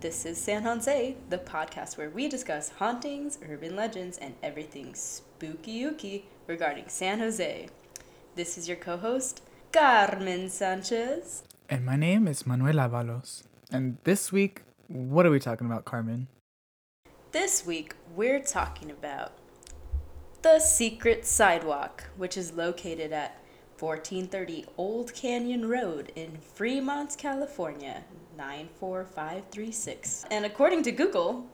This is San Jose, the podcast where we discuss hauntings, urban legends, and everything spooky ooky regarding San Jose. This is your co host, Carmen Sanchez. And my name is Manuel Avalos. And this week, what are we talking about, Carmen? This week, we're talking about the Secret Sidewalk, which is located at 1430 Old Canyon Road in Fremont, California, 94536. And according to Google,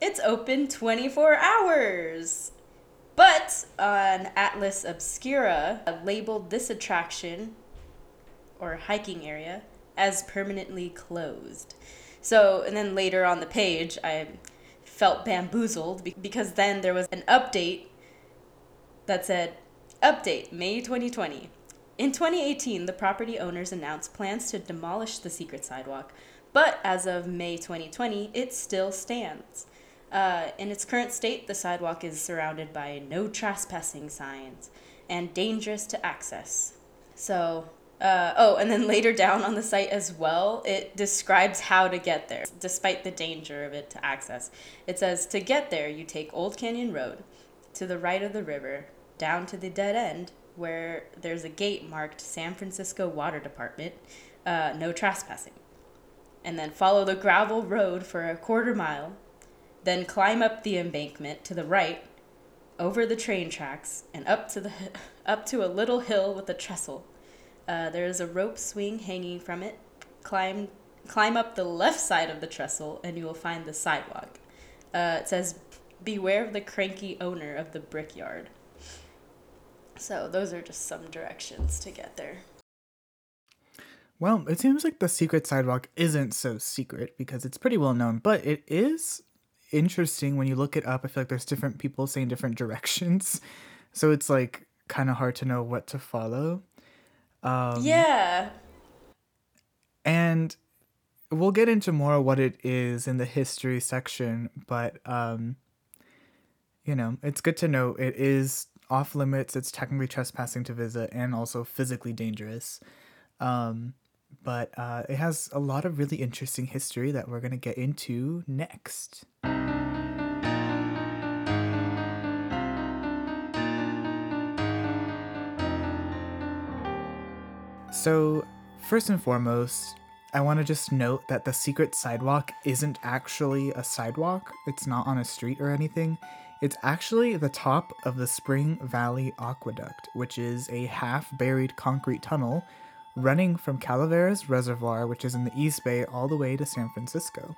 it's open 24 hours. But on Atlas Obscura, labeled this attraction or hiking area as permanently closed. So, and then later on the page, I felt bamboozled because then there was an update that said, Update May 2020. In 2018, the property owners announced plans to demolish the secret sidewalk, but as of May 2020, it still stands. Uh, in its current state, the sidewalk is surrounded by no trespassing signs and dangerous to access. So, uh, oh, and then later down on the site as well, it describes how to get there, despite the danger of it to access. It says to get there, you take Old Canyon Road to the right of the river, down to the dead end, where there's a gate marked San Francisco Water Department, uh, no trespassing. And then follow the gravel road for a quarter mile, then climb up the embankment to the right, over the train tracks, and up to the up to a little hill with a trestle. Uh, there is a rope swing hanging from it. Climb climb up the left side of the trestle, and you will find the sidewalk. Uh, it says, "Beware of the cranky owner of the brickyard." So those are just some directions to get there. Well, it seems like the secret sidewalk isn't so secret because it's pretty well known, but it is interesting when you look it up. I feel like there's different people saying different directions. So it's like kind of hard to know what to follow. Um, yeah. And we'll get into more what it is in the history section, but um, you know, it's good to know it is off limits. It's technically trespassing to visit and also physically dangerous. Um, but uh, it has a lot of really interesting history that we're going to get into next. So, first and foremost, I want to just note that the secret sidewalk isn't actually a sidewalk. It's not on a street or anything. It's actually the top of the Spring Valley Aqueduct, which is a half buried concrete tunnel running from Calaveras Reservoir, which is in the East Bay, all the way to San Francisco.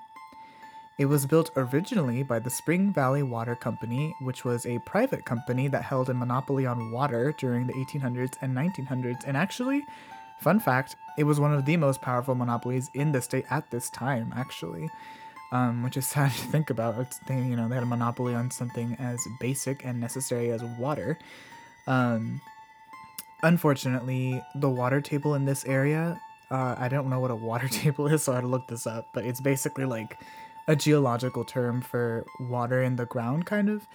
It was built originally by the Spring Valley Water Company, which was a private company that held a monopoly on water during the 1800s and 1900s. And actually, fun fact, it was one of the most powerful monopolies in the state at this time, actually um, which is sad to think about. It's they, you know, they had a monopoly on something as basic and necessary as water. Um, unfortunately, the water table in this area, uh, I don't know what a water table is, so I had to look this up. But it's basically like a geological term for water in the ground, kind of.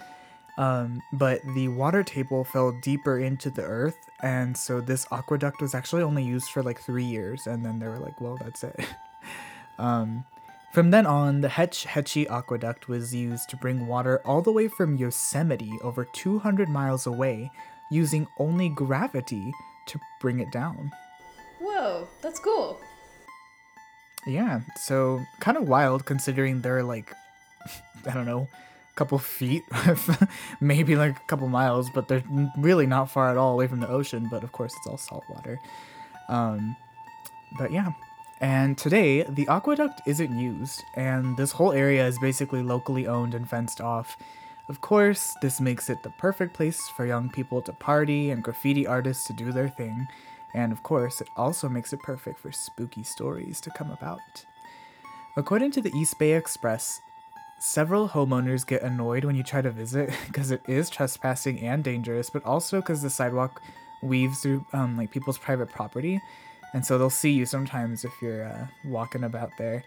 Um, but the water table fell deeper into the earth, and so this aqueduct was actually only used for like three years, and then they were like, "Well, that's it." from then on, the Hetch Hetchy Aqueduct was used to bring water all the way from Yosemite over 200 miles away, using only gravity to bring it down. Whoa, that's cool. Yeah, so kind of wild considering they're like, I don't know, a couple feet, maybe like a couple miles, but they're really not far at all away from the ocean, but of course it's all salt water. Um, but yeah, and today, the aqueduct isn't used, and this whole area is basically locally owned and fenced off. Of course, this makes it the perfect place for young people to party and graffiti artists to do their thing. And of course, it also makes it perfect for spooky stories to come about. According to the East Bay Express, several homeowners get annoyed when you try to visit because it is trespassing and dangerous, but also because the sidewalk weaves through um, like people's private property and so they'll see you sometimes if you're uh, walking about there.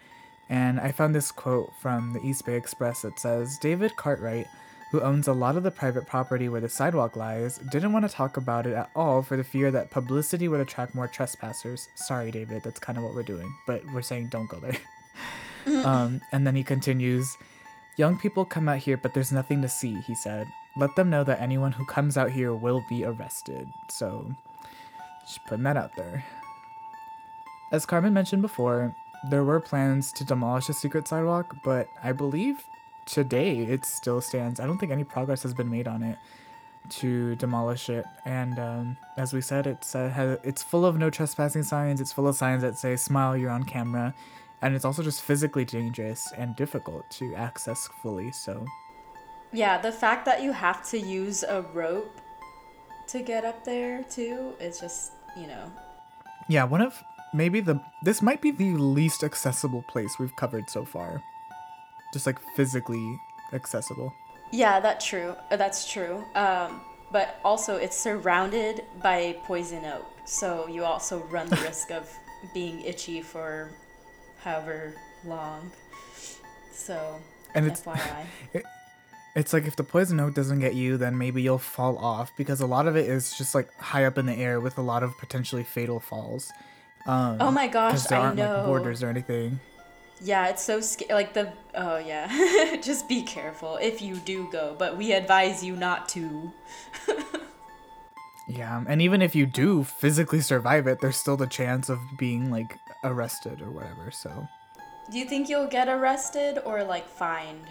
And I found this quote from the East Bay Express that says David Cartwright, who owns a lot of the private property where the sidewalk lies, didn't want to talk about it at all for the fear that publicity would attract more trespassers. Sorry, David, that's kind of what we're doing, but we're saying don't go there. um, and then he continues Young people come out here, but there's nothing to see, he said. Let them know that anyone who comes out here will be arrested. So, just putting that out there. As Carmen mentioned before, there were plans to demolish the secret sidewalk, but I believe today it still stands. I don't think any progress has been made on it to demolish it. And um, as we said, it's uh, has, it's full of no trespassing signs. It's full of signs that say "Smile, you're on camera," and it's also just physically dangerous and difficult to access fully. So, yeah, the fact that you have to use a rope to get up there too is just, you know. Yeah, one of maybe the this might be the least accessible place we've covered so far. Just like physically accessible. Yeah, that's true. Uh, that's true. Um, but also, it's surrounded by poison oak, so you also run the risk of being itchy for however long. So, and it's FYI. It, it's like if the poison oak doesn't get you, then maybe you'll fall off because a lot of it is just like high up in the air with a lot of potentially fatal falls. Um, oh my gosh, there aren't, I know. Like, borders or anything. Yeah, it's so scary. Like the oh yeah, just be careful if you do go, but we advise you not to. yeah, and even if you do physically survive it, there's still the chance of being like arrested or whatever. So. Do you think you'll get arrested or like fined?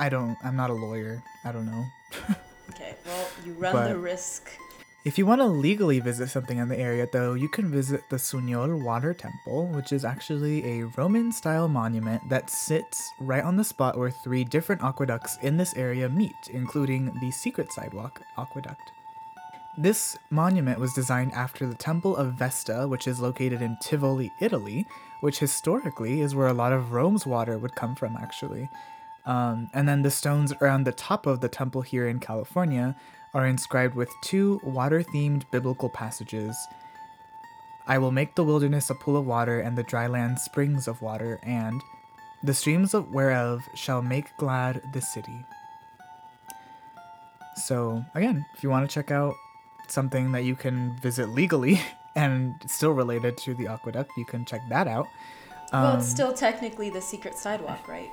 I don't. I'm not a lawyer. I don't know. okay. Well, you run but the risk. If you want to legally visit something in the area, though, you can visit the Suñol Water Temple, which is actually a Roman style monument that sits right on the spot where three different aqueducts in this area meet, including the Secret Sidewalk Aqueduct. This monument was designed after the Temple of Vesta, which is located in Tivoli, Italy, which historically is where a lot of Rome's water would come from, actually. Um, and then the stones around the top of the temple here in California are inscribed with two water themed biblical passages I will make the wilderness a pool of water, and the dry land springs of water, and the streams of whereof shall make glad the city. So, again, if you want to check out something that you can visit legally and still related to the aqueduct, you can check that out. Um, well, it's um, still technically the secret sidewalk, right?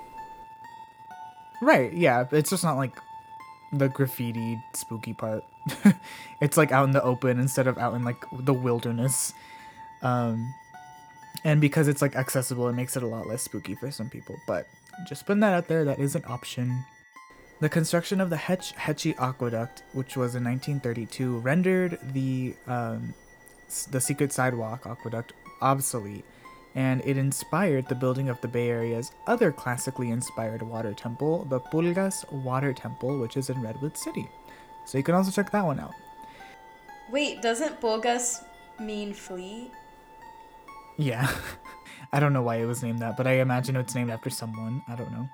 Right, yeah. It's just not like the graffiti spooky part. it's like out in the open instead of out in like the wilderness. Um, and because it's like accessible, it makes it a lot less spooky for some people. But just putting that out there, that is an option. The construction of the Hetch Hetchy Aqueduct, which was in 1932, rendered the um, the Secret Sidewalk Aqueduct obsolete, and it inspired the building of the Bay Area's other classically inspired water temple, the Pulgas Water Temple, which is in Redwood City. So you can also check that one out. Wait, doesn't Pulgas mean flea? Yeah. I don't know why it was named that, but I imagine it's named after someone. I don't know.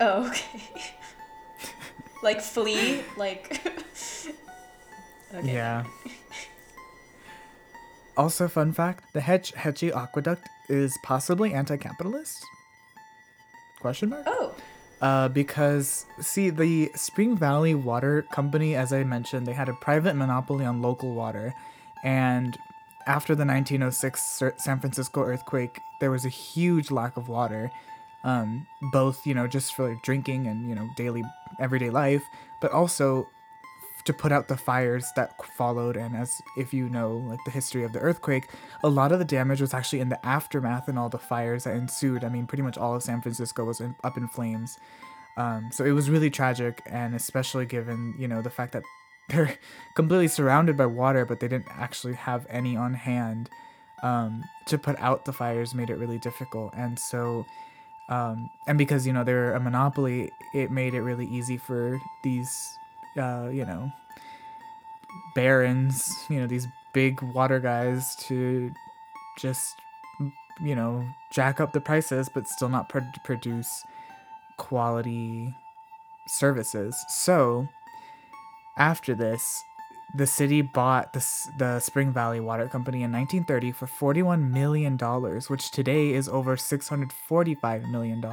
Oh, okay. like flee, like. okay. Yeah. Also, fun fact: the Hetch Hetchy Aqueduct is possibly anti-capitalist. Question mark. Oh. Uh, because see, the Spring Valley Water Company, as I mentioned, they had a private monopoly on local water, and after the 1906 San Francisco earthquake, there was a huge lack of water, um, both you know just for like, drinking and you know daily everyday life, but also to put out the fires that followed. And as if you know like the history of the earthquake, a lot of the damage was actually in the aftermath and all the fires that ensued. I mean, pretty much all of San Francisco was in, up in flames. Um, so it was really tragic, and especially given you know the fact that they're completely surrounded by water, but they didn't actually have any on hand um, to put out the fires, made it really difficult. And so um, and because you know they're a monopoly, it made it really easy for these, uh, you know, barons, you know, these big water guys to just, you know, jack up the prices, but still not pr- produce quality services. So after this, the city bought the, the Spring Valley Water Company in 1930 for $41 million, which today is over $645 million.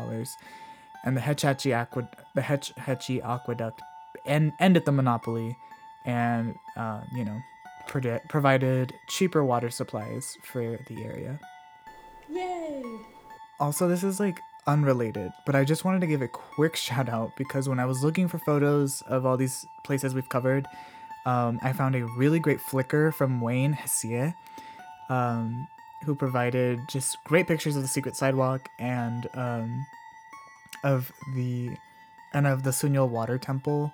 And the Hetch Hetchy, Aqued- the Hetch- Hetchy Aqueduct en- ended the monopoly and, uh, you know, provided cheaper water supplies for the area. Yay! Also, this is like unrelated, but I just wanted to give a quick shout out because when I was looking for photos of all these places we've covered, um, I found a really great Flickr from Wayne Hessier, um, who provided just great pictures of the secret sidewalk and um, of the and of the Suñol Water Temple,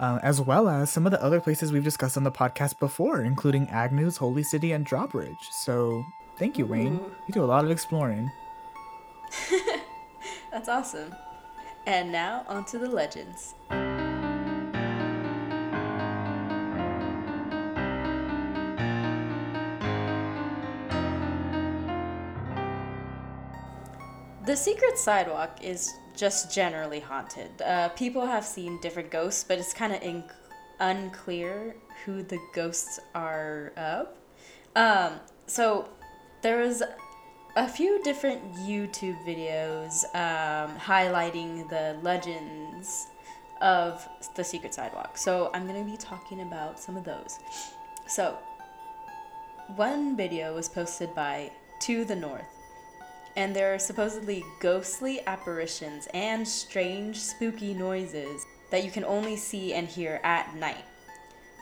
uh, as well as some of the other places we've discussed on the podcast before, including Agnew's Holy City and Drawbridge. So thank you, Wayne. Ooh. You do a lot of exploring. That's awesome. And now onto the legends. The secret sidewalk is just generally haunted. Uh, people have seen different ghosts, but it's kind of inc- unclear who the ghosts are of. Um, so there was a few different YouTube videos um, highlighting the legends of the secret sidewalk. So I'm going to be talking about some of those. So, one video was posted by To the North, and there are supposedly ghostly apparitions and strange, spooky noises that you can only see and hear at night.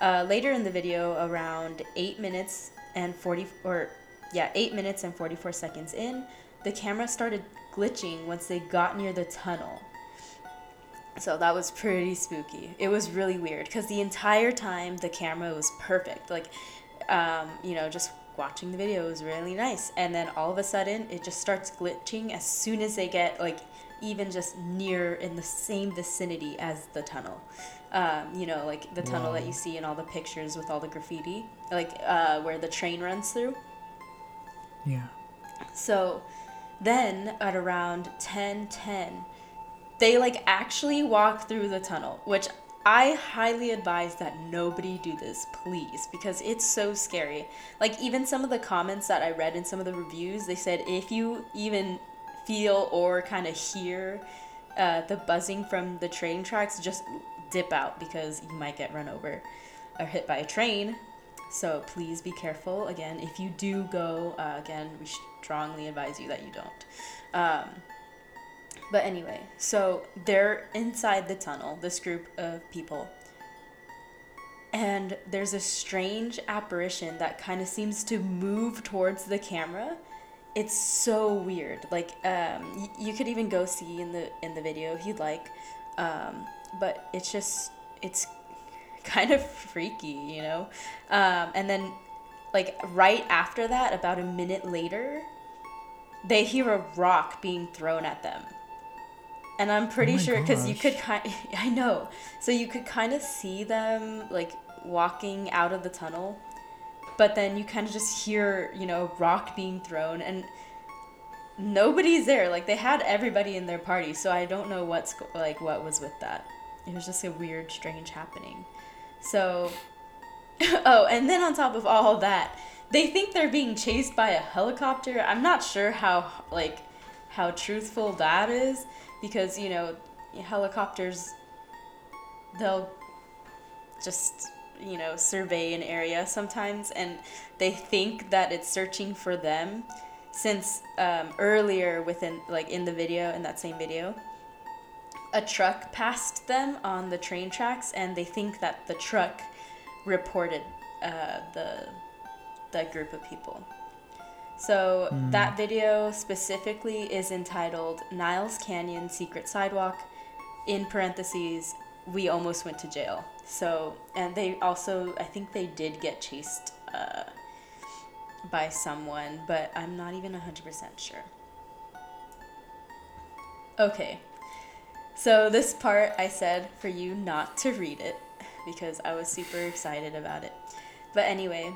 Uh, later in the video, around 8 minutes and 40 or yeah, 8 minutes and 44 seconds in, the camera started glitching once they got near the tunnel. So that was pretty spooky. It was really weird because the entire time the camera was perfect. Like, um, you know, just watching the video was really nice. And then all of a sudden, it just starts glitching as soon as they get, like, even just near in the same vicinity as the tunnel. Um, you know, like the tunnel that you see in all the pictures with all the graffiti, like uh, where the train runs through. Yeah. So then at around 10:10, they like actually walk through the tunnel, which I highly advise that nobody do this, please, because it's so scary. Like even some of the comments that I read in some of the reviews, they said if you even feel or kind of hear uh, the buzzing from the train tracks, just dip out because you might get run over or hit by a train. So please be careful. Again, if you do go, uh, again, we strongly advise you that you don't. Um, but anyway, so they're inside the tunnel, this group of people. And there's a strange apparition that kind of seems to move towards the camera. It's so weird. Like um, y- you could even go see in the in the video if you'd like. Um, but it's just it's kind of freaky, you know? Um, and then, like, right after that, about a minute later, they hear a rock being thrown at them. And I'm pretty oh my sure because you could kind I know. So you could kind of see them like walking out of the tunnel, but then you kind of just hear, you know, rock being thrown and nobody's there. Like they had everybody in their party, so I don't know what's like what was with that. It was just a weird, strange happening. So, oh, and then on top of all that, they think they're being chased by a helicopter. I'm not sure how like how truthful that is because you know helicopters they'll just you know survey an area sometimes and they think that it's searching for them since um, earlier within like in the video in that same video a truck passed them on the train tracks and they think that the truck reported uh, the the group of people so that video specifically is entitled niles canyon secret sidewalk. In parentheses we almost went to jail. So and they also i think they did get chased uh, by someone but i'm not even 100% sure. Okay. So this part I said for you not to read it because I was super excited about it. But anyway,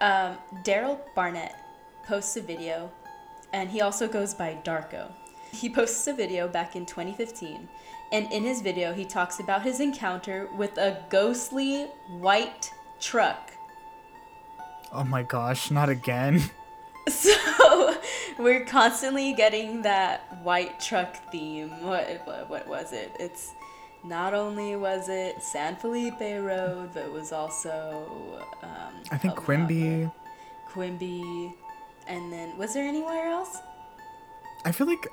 um, Daryl Barnett posts a video, and he also goes by Darko. He posts a video back in 2015, and in his video he talks about his encounter with a ghostly white truck Oh my gosh, not again. So we're constantly getting that white truck theme. What what, what was it? It's not only was it San Felipe Road, but it was also um, I think Quimby. Quimby, and then was there anywhere else? I feel like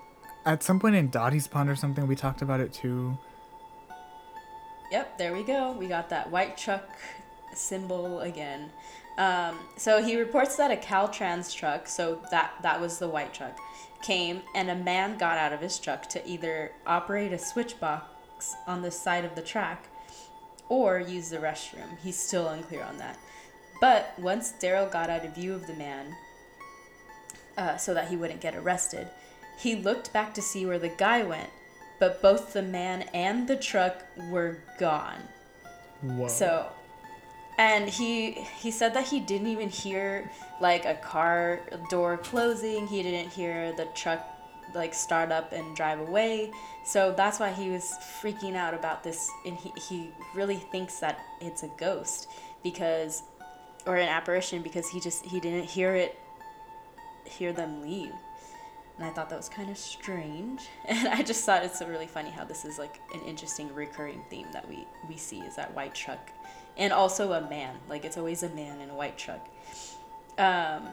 at some point in Dottie's Pond or something, we talked about it too. Yep, there we go. We got that white truck symbol again. Um, so he reports that a Caltrans truck, so that that was the white truck, came and a man got out of his truck to either operate a switch box on the side of the track or use the restroom. He's still unclear on that. But once Daryl got out of view of the man, uh, so that he wouldn't get arrested, he looked back to see where the guy went, but both the man and the truck were gone. Whoa. So, and he he said that he didn't even hear like a car door closing. He didn't hear the truck like start up and drive away. So that's why he was freaking out about this, and he he really thinks that it's a ghost because, or an apparition because he just he didn't hear it, hear them leave. And I thought that was kind of strange. And I just thought it's really funny how this is like an interesting recurring theme that we, we see is that white truck. And also a man. Like it's always a man in a white truck. Um,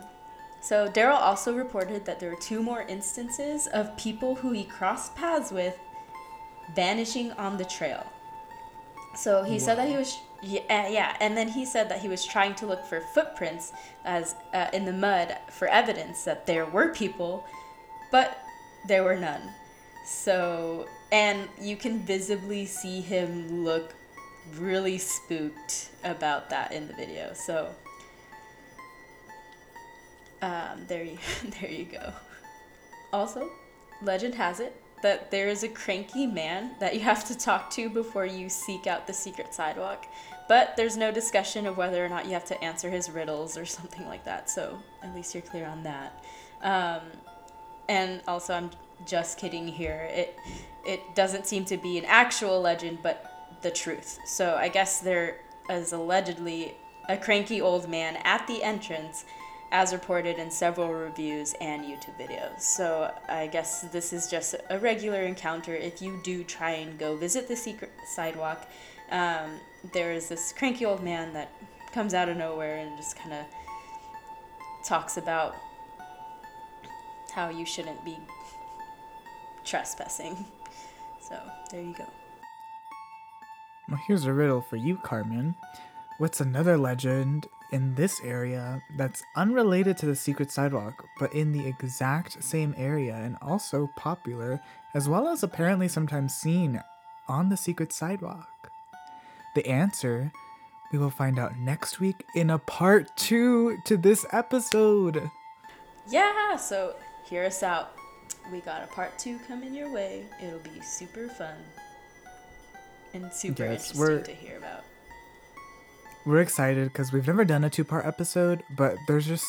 so Daryl also reported that there were two more instances of people who he crossed paths with vanishing on the trail. So he said that he was yeah, uh, yeah, and then he said that he was trying to look for footprints as uh, in the mud for evidence that there were people but there were none. So, and you can visibly see him look really spooked about that in the video. So, um, there you there you go. Also, legend has it that there is a cranky man that you have to talk to before you seek out the secret sidewalk. But there's no discussion of whether or not you have to answer his riddles or something like that. So at least you're clear on that. Um, and also I'm just kidding here. It it doesn't seem to be an actual legend, but the truth. So I guess there is allegedly a cranky old man at the entrance, as reported in several reviews and YouTube videos. So I guess this is just a regular encounter. If you do try and go visit the secret sidewalk, um, there is this cranky old man that comes out of nowhere and just kind of talks about how you shouldn't be trespassing. So, there you go. Well, here's a riddle for you, Carmen. What's another legend in this area that's unrelated to the secret sidewalk, but in the exact same area and also popular, as well as apparently sometimes seen on the secret sidewalk? The answer we will find out next week in a part two to this episode. Yeah, so hear us out. We got a part two coming your way. It'll be super fun and super Yes, interesting to hear about. We're excited because we've never done a two part episode, but there's just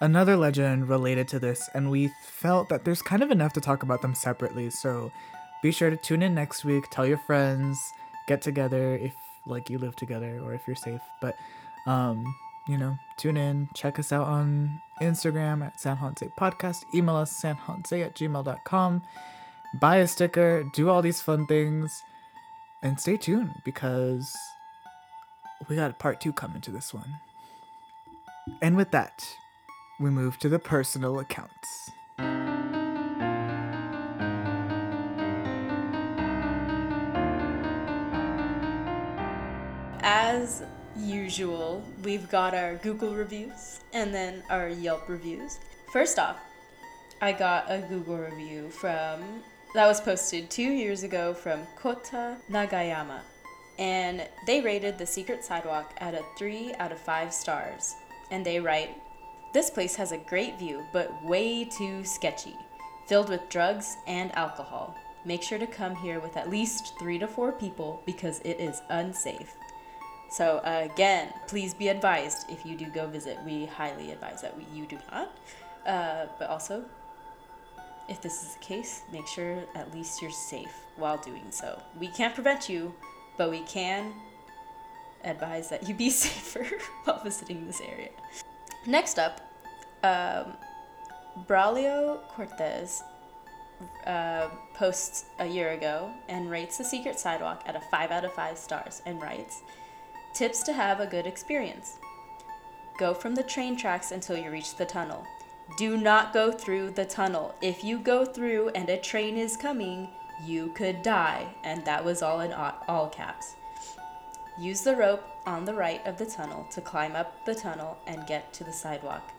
another legend related to this, and we felt that there's kind of enough to talk about them separately. So be sure to tune in next week, tell your friends, get together if like you live together or if you're safe. But um, you know, tune in, check us out on Instagram at San Jose Podcast, email us sanjose at gmail.com, buy a sticker, do all these fun things, and stay tuned because we got part two coming to this one. And with that, we move to the personal accounts. As usual, we've got our Google reviews and then our Yelp reviews. First off, I got a Google review from that was posted two years ago from Kota Nagayama, and they rated the Secret Sidewalk at a three out of five stars. And they write, "This place has a great view, but way too sketchy, filled with drugs and alcohol. Make sure to come here with at least three to four people because it is unsafe." So again, please be advised if you do go visit. We highly advise that we, you do not. Uh, but also, if this is the case, make sure at least you're safe while doing so. We can't prevent you, but we can advise that you be safer while visiting this area. Next up, um, Braulio Cortez uh, posts a year ago and rates the Secret Sidewalk at a 5 out of 5 stars and writes, Tips to have a good experience. Go from the train tracks until you reach the tunnel. Do not go through the tunnel. If you go through and a train is coming, you could die. And that was all in all caps. Use the rope on the right of the tunnel to climb up the tunnel and get to the sidewalk.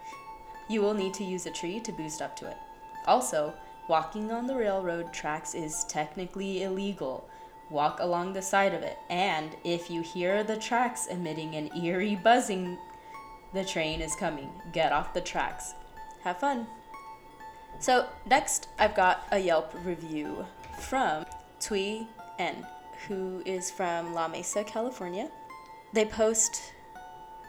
You will need to use a tree to boost up to it. Also, walking on the railroad tracks is technically illegal. Walk along the side of it, and if you hear the tracks emitting an eerie buzzing, the train is coming. Get off the tracks. Have fun. So, next, I've got a Yelp review from Tui N who is from La Mesa, California. They post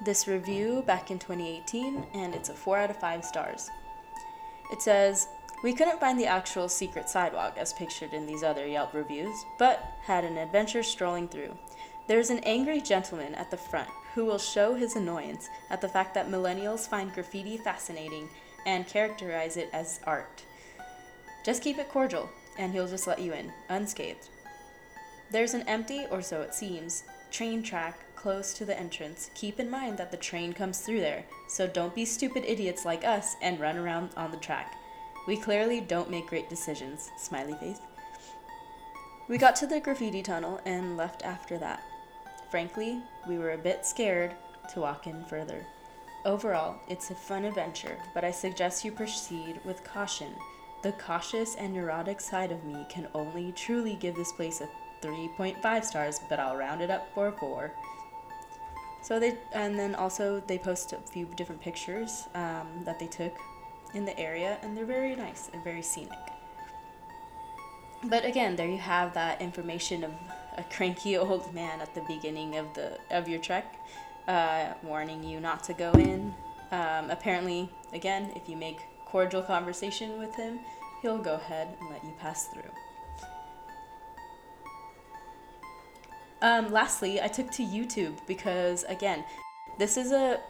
this review back in 2018, and it's a 4 out of 5 stars. It says, We couldn't find the actual secret sidewalk as pictured in these other Yelp reviews, but had an adventure strolling through. There's an angry gentleman at the front who will show his annoyance at the fact that millennials find graffiti fascinating and characterize it as art. Just keep it cordial, and he'll just let you in, unscathed. There's an empty, or so it seems, train track close to the entrance. Keep in mind that the train comes through there, so don't be stupid idiots like us and run around on the track. We clearly don't make great decisions. Smiley face. We got to the graffiti tunnel and left after that. Frankly, we were a bit scared to walk in further. Overall, it's a fun adventure, but I suggest you proceed with caution. The cautious and neurotic side of me can only truly give this place a 3.5 stars, but I'll round it up for a 4. So they, and then also they post a few different pictures um, that they took in the area, and they're very nice and very scenic. But again, there you have that information of a cranky old man at the beginning of the of your trek, uh, warning you not to go in. Um, apparently, again, if you make cordial conversation with him, he'll go ahead and let you pass through. Um, lastly, I took to YouTube because again, this is a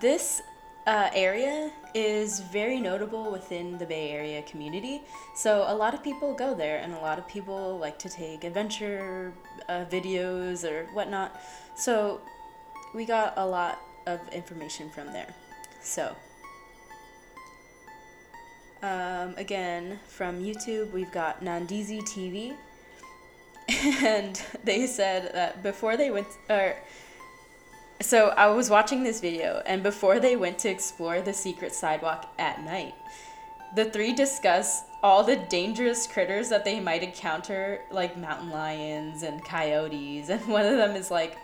this uh, area is very notable within the Bay Area community. So a lot of people go there, and a lot of people like to take adventure uh, videos or whatnot. So we got a lot of information from there. So um, again, from YouTube, we've got Nandizi TV and they said that before they went or so I was watching this video and before they went to explore the secret sidewalk at night the three discuss all the dangerous critters that they might encounter like mountain lions and coyotes and one of them is like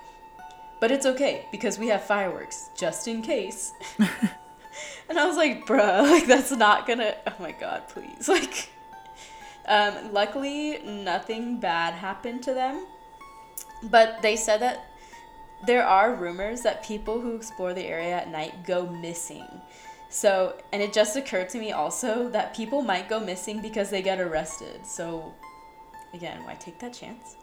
but it's okay because we have fireworks just in case and I was like bruh like that's not gonna oh my god please like um, luckily, nothing bad happened to them. But they said that there are rumors that people who explore the area at night go missing. So, and it just occurred to me also that people might go missing because they get arrested. So, again, why take that chance?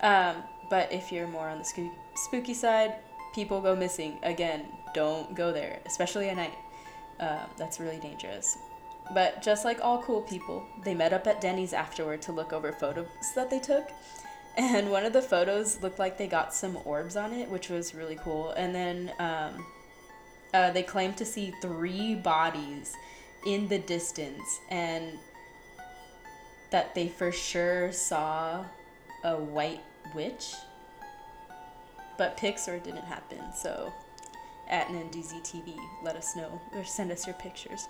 Um, but if you're more on the spooky, spooky side, people go missing. Again, don't go there, especially at night. Uh, that's really dangerous. But just like all cool people, they met up at Denny's afterward to look over photos that they took. And one of the photos looked like they got some orbs on it, which was really cool. And then um, uh, they claimed to see three bodies in the distance, and that they for sure saw a white witch. But Pixar didn't happen, so at Nandizi TV, let us know or send us your pictures.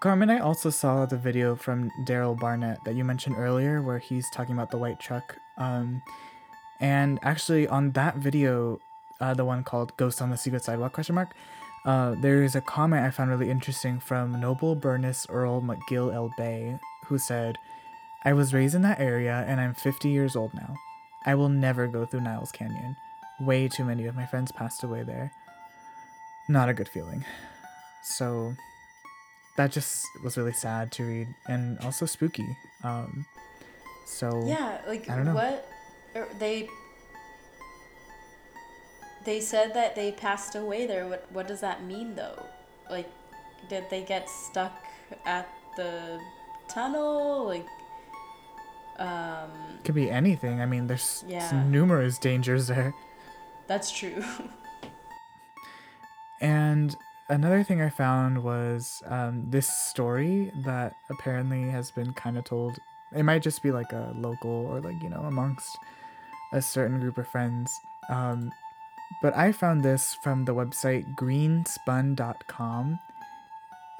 Carmen, I also saw the video from Daryl Barnett that you mentioned earlier, where he's talking about the white truck. Um, and actually, on that video, uh, the one called "Ghost on the Secret Sidewalk?" question mark, uh, there is a comment I found really interesting from Noble Burness Earl McGill L. Bay, who said, "I was raised in that area, and I'm 50 years old now. I will never go through Niles Canyon. Way too many of my friends passed away there. Not a good feeling." So that just was really sad to read and also spooky. Um, so yeah, like I don't know. what er, they they said that they passed away there. What what does that mean though? Like, did they get stuck at the tunnel? Like, um, could be anything. I mean, there's yeah. numerous dangers there. That's true. and another thing I found was um, this story that apparently has been kind of told. It might just be like a local or like you know amongst a certain group of friends. Um, but I found this from the website greenspun.com,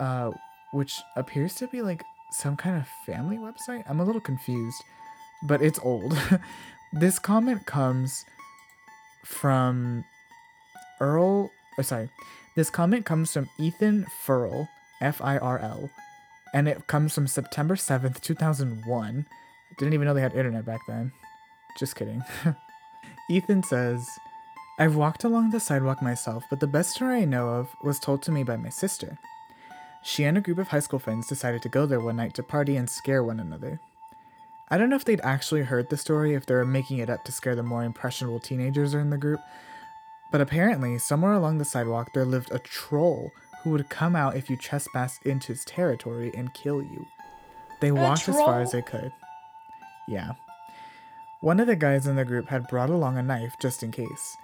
uh, which appears to be like some kind of family website. I'm a little confused, but it's old. this comment comes from Earl, or sorry, this comment comes from Ethan Furl, F I R L, and it comes from September 7th, 2001. Didn't even know they had internet back then. Just kidding. Ethan says, I've walked along the sidewalk myself, but the best story I know of was told to me by my sister. She and a group of high school friends decided to go there one night to party and scare one another. I don't know if they'd actually heard the story, if they were making it up to scare the more impressionable teenagers in the group, but apparently, somewhere along the sidewalk, there lived a troll who would come out if you trespassed into his territory and kill you. They walked as far as they could. Yeah. One of the guys in the group had brought along a knife just in case.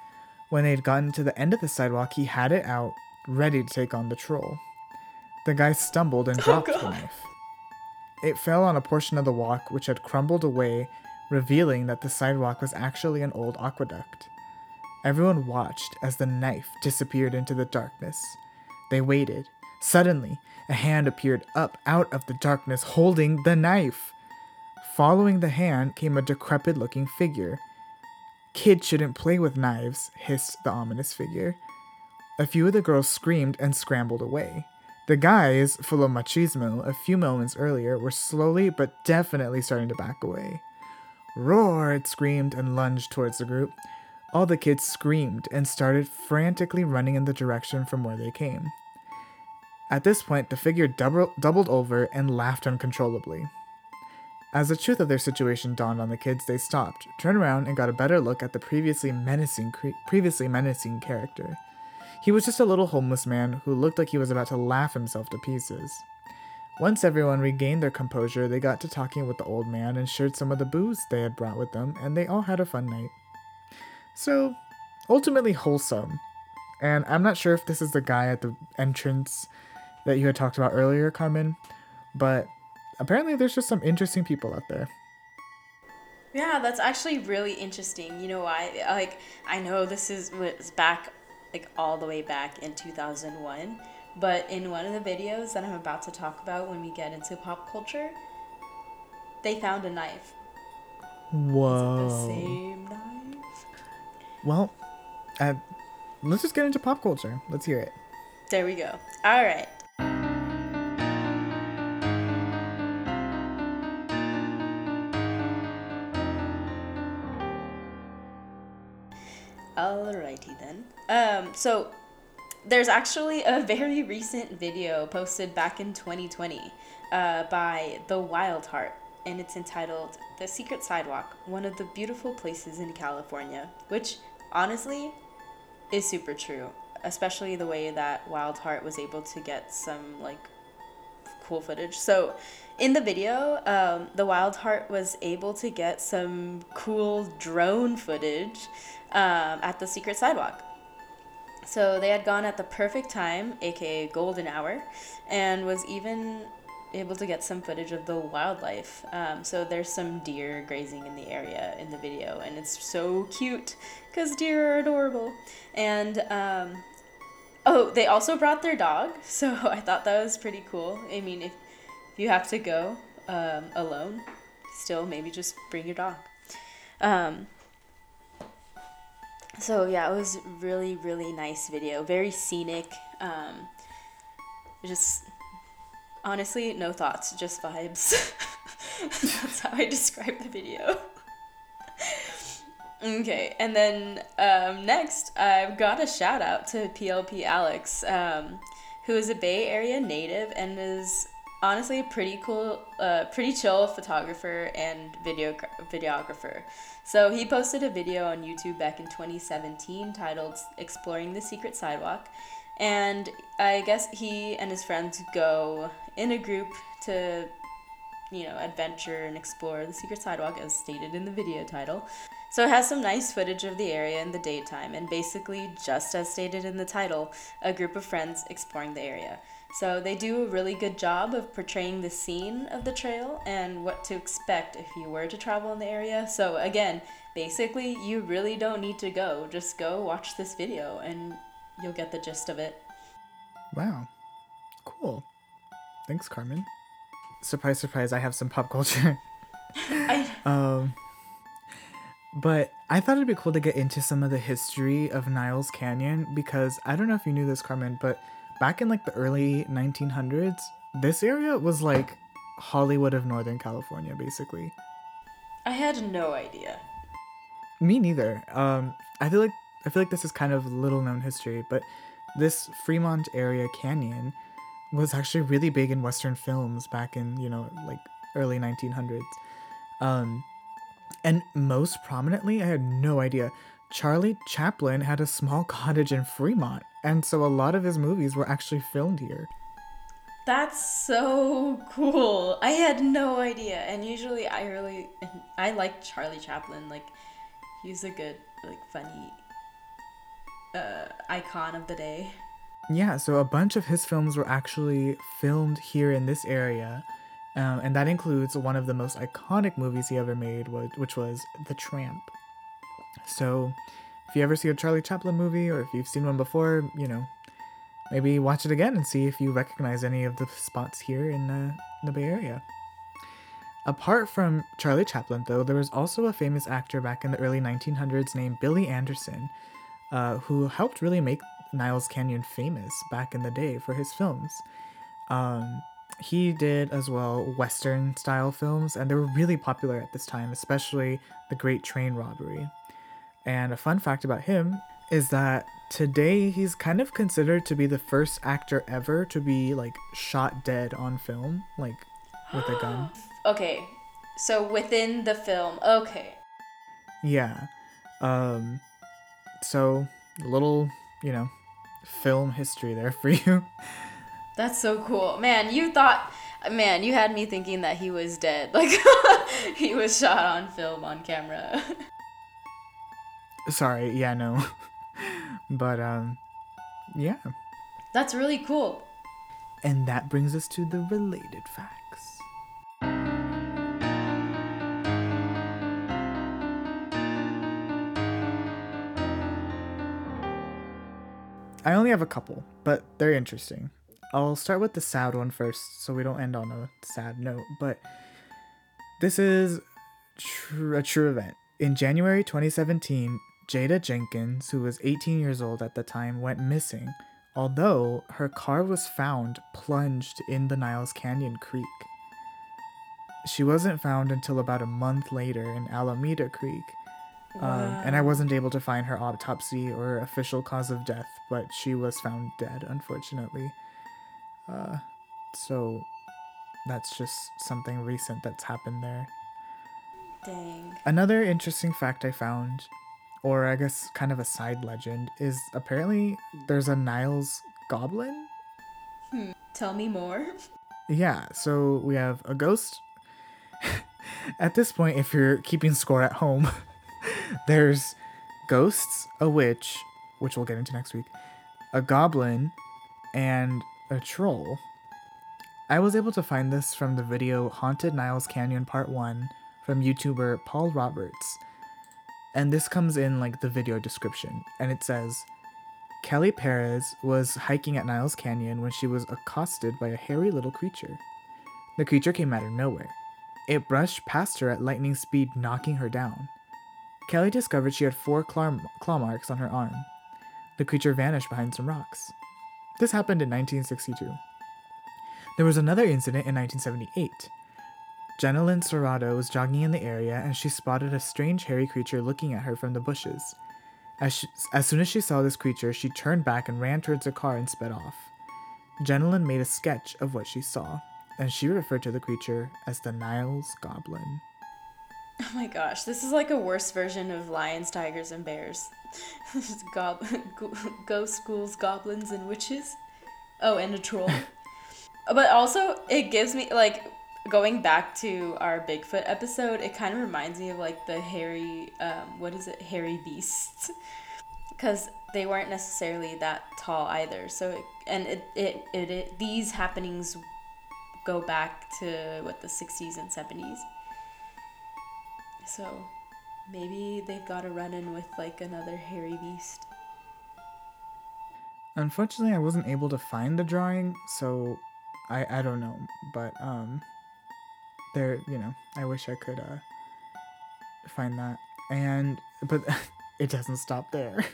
When they'd gotten to the end of the sidewalk, he had it out, ready to take on the troll. The guy stumbled and oh, dropped oh, the knife. It fell on a portion of the walk which had crumbled away, revealing that the sidewalk was actually an old aqueduct. Everyone watched as the knife disappeared into the darkness. They waited. Suddenly, a hand appeared up out of the darkness holding the knife. Following the hand came a decrepit looking figure. Kids shouldn't play with knives, hissed the ominous figure. A few of the girls screamed and scrambled away. The guys, full of machismo, a few moments earlier, were slowly but definitely starting to back away. Roar! it screamed and lunged towards the group. All the kids screamed and started frantically running in the direction from where they came. At this point, the figure double- doubled over and laughed uncontrollably. As the truth of their situation dawned on the kids, they stopped, turned around, and got a better look at the previously menacing, cre- previously menacing character. He was just a little homeless man who looked like he was about to laugh himself to pieces. Once everyone regained their composure, they got to talking with the old man and shared some of the booze they had brought with them, and they all had a fun night. So, ultimately wholesome. And I'm not sure if this is the guy at the entrance that you had talked about earlier, Carmen, but apparently there's just some interesting people out there. Yeah, that's actually really interesting. You know why? Like, I know this is was back like all the way back in 2001. But in one of the videos that I'm about to talk about when we get into pop culture, they found a knife. Whoa. the same knife? Well, uh, let's just get into pop culture. Let's hear it. There we go. All right. Alrighty then. Um, so there's actually a very recent video posted back in 2020 uh, by The Wild Heart, and it's entitled The Secret Sidewalk, one of the beautiful places in California, which honestly is super true, especially the way that Wild Heart was able to get some like cool footage. So in the video, um, the Wild Heart was able to get some cool drone footage um, at the secret sidewalk. So they had gone at the perfect time, aka golden hour, and was even able to get some footage of the wildlife. Um, so there's some deer grazing in the area in the video, and it's so cute because deer are adorable. And um, oh, they also brought their dog, so I thought that was pretty cool. I mean, if, if you have to go um, alone, still maybe just bring your dog. Um, so yeah, it was really really nice video, very scenic. Um, just honestly, no thoughts, just vibes. That's how I describe the video. okay, and then um, next, I've got a shout out to PLP Alex, um, who is a Bay Area native and is honestly a pretty cool, uh, pretty chill photographer and video videographer. So he posted a video on YouTube back in 2017 titled "Exploring the Secret Sidewalk," and I guess he and his friends go in a group to, you know, adventure and explore the secret sidewalk as stated in the video title. So it has some nice footage of the area in the daytime, and basically, just as stated in the title, a group of friends exploring the area. So they do a really good job of portraying the scene of the trail and what to expect if you were to travel in the area. So again, basically, you really don't need to go. Just go watch this video and you'll get the gist of it. Wow. Cool. Thanks, Carmen. Surprise, surprise, I have some pop culture. I, um, but I thought it'd be cool to get into some of the history of Niles Canyon because I don't know if you knew this, Carmen, but back in like the early 1900s, this area was like Hollywood of Northern California, basically. I had no idea. Me neither. Um, I feel like I feel like this is kind of little known history, but this Fremont area canyon was actually really big in Western films back in you know like early 1900s. Um, and most prominently, I had no idea. Charlie Chaplin had a small cottage in Fremont, and so a lot of his movies were actually filmed here. That's so cool. I had no idea. And usually I really I like Charlie Chaplin. Like he's a good like funny uh icon of the day. Yeah, so a bunch of his films were actually filmed here in this area. Um, and that includes one of the most iconic movies he ever made, which was The Tramp. So, if you ever see a Charlie Chaplin movie, or if you've seen one before, you know, maybe watch it again and see if you recognize any of the spots here in uh, the Bay Area. Apart from Charlie Chaplin, though, there was also a famous actor back in the early 1900s named Billy Anderson, uh, who helped really make Niles Canyon famous back in the day for his films. Um, he did as well Western style films, and they were really popular at this time, especially The Great Train Robbery. And a fun fact about him is that today he's kind of considered to be the first actor ever to be like shot dead on film, like with a gun. okay, so within the film, okay. Yeah. Um, so a little, you know, film history there for you. That's so cool. Man, you thought man, you had me thinking that he was dead. Like he was shot on film on camera. Sorry, yeah, no. but um yeah. That's really cool. And that brings us to the related facts. I only have a couple, but they're interesting. I'll start with the sad one first, so we don't end on a sad note. But this is tr- a true event. In January 2017, Jada Jenkins, who was 18 years old at the time, went missing, although her car was found plunged in the Niles Canyon Creek. She wasn't found until about a month later in Alameda Creek. Wow. Um, and I wasn't able to find her autopsy or official cause of death, but she was found dead, unfortunately. Uh, so that's just something recent that's happened there. Dang. Another interesting fact I found, or I guess kind of a side legend, is apparently there's a Niles goblin. Hmm. Tell me more. Yeah, so we have a ghost. at this point, if you're keeping score at home, there's ghosts, a witch, which we'll get into next week, a goblin, and a troll. I was able to find this from the video Haunted Niles Canyon Part 1 from YouTuber Paul Roberts. And this comes in like the video description, and it says Kelly Perez was hiking at Niles Canyon when she was accosted by a hairy little creature. The creature came out of nowhere. It brushed past her at lightning speed, knocking her down. Kelly discovered she had four claw, claw marks on her arm. The creature vanished behind some rocks. This happened in 1962. There was another incident in 1978. Jenilyn Serrato was jogging in the area and she spotted a strange hairy creature looking at her from the bushes. As, she, as soon as she saw this creature, she turned back and ran towards her car and sped off. Jenilyn made a sketch of what she saw, and she referred to the creature as the Niles Goblin. Oh my gosh, this is like a worse version of lions, tigers, and bears. Gob- ghost ghouls, goblins, and witches. Oh, and a troll. but also, it gives me like going back to our Bigfoot episode, it kind of reminds me of like the hairy, um, what is it, hairy beasts, because they weren't necessarily that tall either. So it, and it, it, it, it these happenings go back to what the 60s and 70s. So maybe they've got to run in with like another hairy beast. Unfortunately, I wasn't able to find the drawing, so I I don't know, but um there, you know, I wish I could uh find that. And but it doesn't stop there.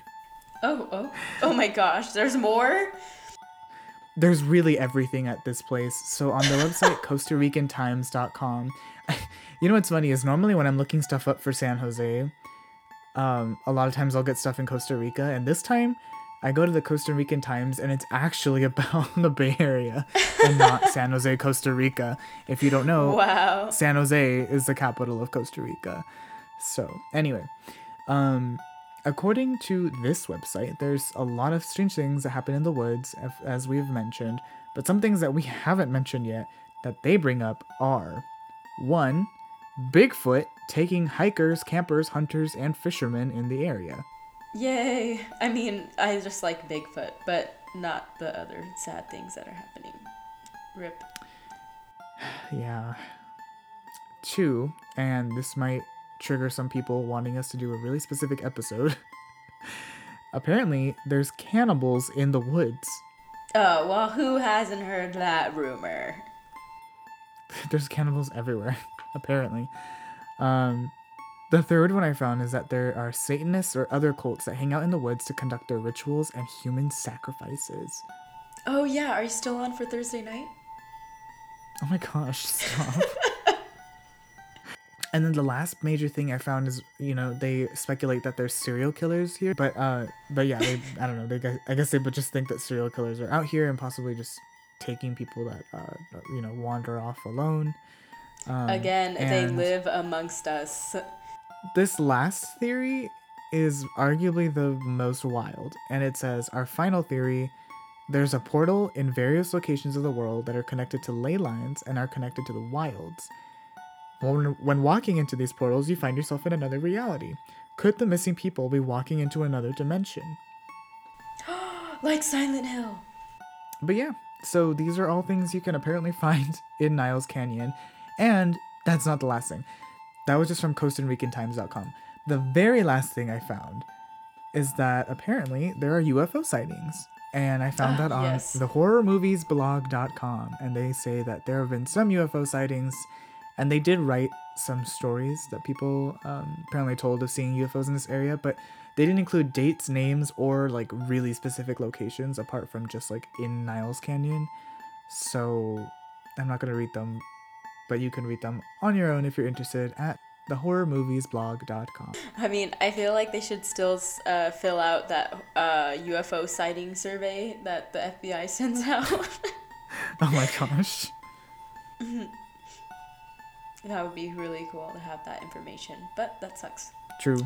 Oh, oh. Oh my gosh, there's more? There's really everything at this place. So on the website Costa Rican Times.com, you know what's funny is normally when I'm looking stuff up for San Jose, um, a lot of times I'll get stuff in Costa Rica, and this time I go to the Costa Rican Times and it's actually about the Bay Area and not San Jose, Costa Rica. If you don't know, Wow. San Jose is the capital of Costa Rica. So, anyway, um, according to this website, there's a lot of strange things that happen in the woods, as- we've mentioned, but some things that we haven't mentioned yet that they bring up are one, Bigfoot taking hikers, campers, hunters, and fishermen in the area. Yay. I mean, I just like Bigfoot, but not the other sad things that are happening. Rip. Yeah. Two, and this might trigger some people wanting us to do a really specific episode. Apparently, there's cannibals in the woods. Oh, well, who hasn't heard that rumor? there's cannibals everywhere, apparently. Um, the third one I found is that there are Satanists or other cults that hang out in the woods to conduct their rituals and human sacrifices. Oh, yeah, are you still on for Thursday night? Oh my gosh, stop. And then the last major thing I found is, you know, they speculate that there's serial killers here, but uh but yeah, they I don't know, they I guess they would just think that serial killers are out here and possibly just taking people that uh you know, wander off alone. Um, Again, they live amongst us. This last theory is arguably the most wild, and it says our final theory there's a portal in various locations of the world that are connected to ley lines and are connected to the wilds. When, when walking into these portals, you find yourself in another reality. Could the missing people be walking into another dimension? Like Silent Hill. But yeah, so these are all things you can apparently find in Niles Canyon. And that's not the last thing. That was just from CostaRicanTimes.com. The very last thing I found is that apparently there are UFO sightings. And I found Ah, that on yes. the horrormoviesblog.com. And they say that there have been some UFO sightings. And they did write some stories that people um, apparently told of seeing UFOs in this area. But they didn't include dates, names, or like really specific locations apart from just like in Niles Canyon. So I'm not going to read them, but you can read them on your own if you're interested at thehorrormoviesblog.com. I mean, I feel like they should still uh, fill out that uh, UFO sighting survey that the FBI sends out. Oh my gosh. that would be really cool to have that information, but that sucks. True.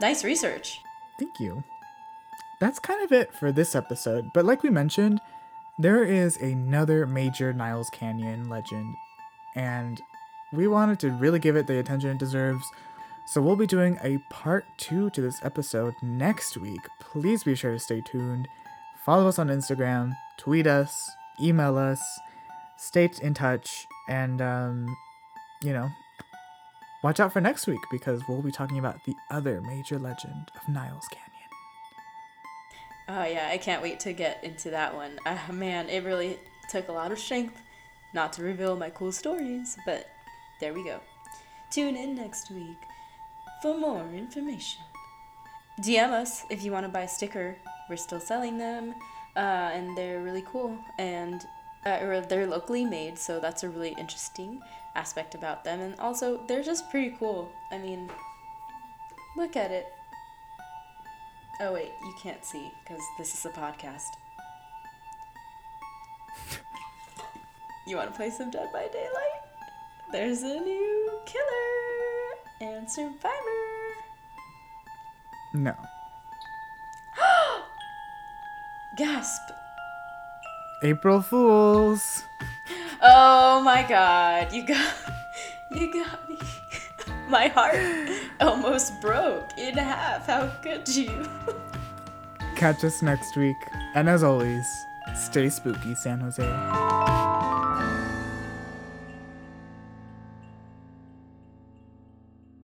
Nice research. Thank you. That's kind of it for this episode, but like we mentioned, there is another major Niles Canyon legend, and we wanted to really give it the attention it deserves. So we'll be doing a part two to this episode next week. Please be sure to stay tuned. Follow us on Instagram, tweet us, email us, stay in touch, and um, you know, watch out for next week because we'll be talking about the other major legend of Niles Canyon. Oh yeah, I can't wait to get into that one. Uh, man, it really took a lot of strength not to reveal my cool stories, but there we go. Tune in next week for more information. DM us if you want to buy a sticker. We're still selling them, uh, and they're really cool. And uh, or they're locally made, so that's a really interesting aspect about them. And also, they're just pretty cool. I mean, look at it. Oh wait, you can't see because this is a podcast. you want to play some Dead by Daylight? There's a new killer and survivor. No. Gasp! April Fools! Oh my god, you got you got me. My heart almost broke in half. How could you? Catch us next week. And as always, stay spooky, San Jose.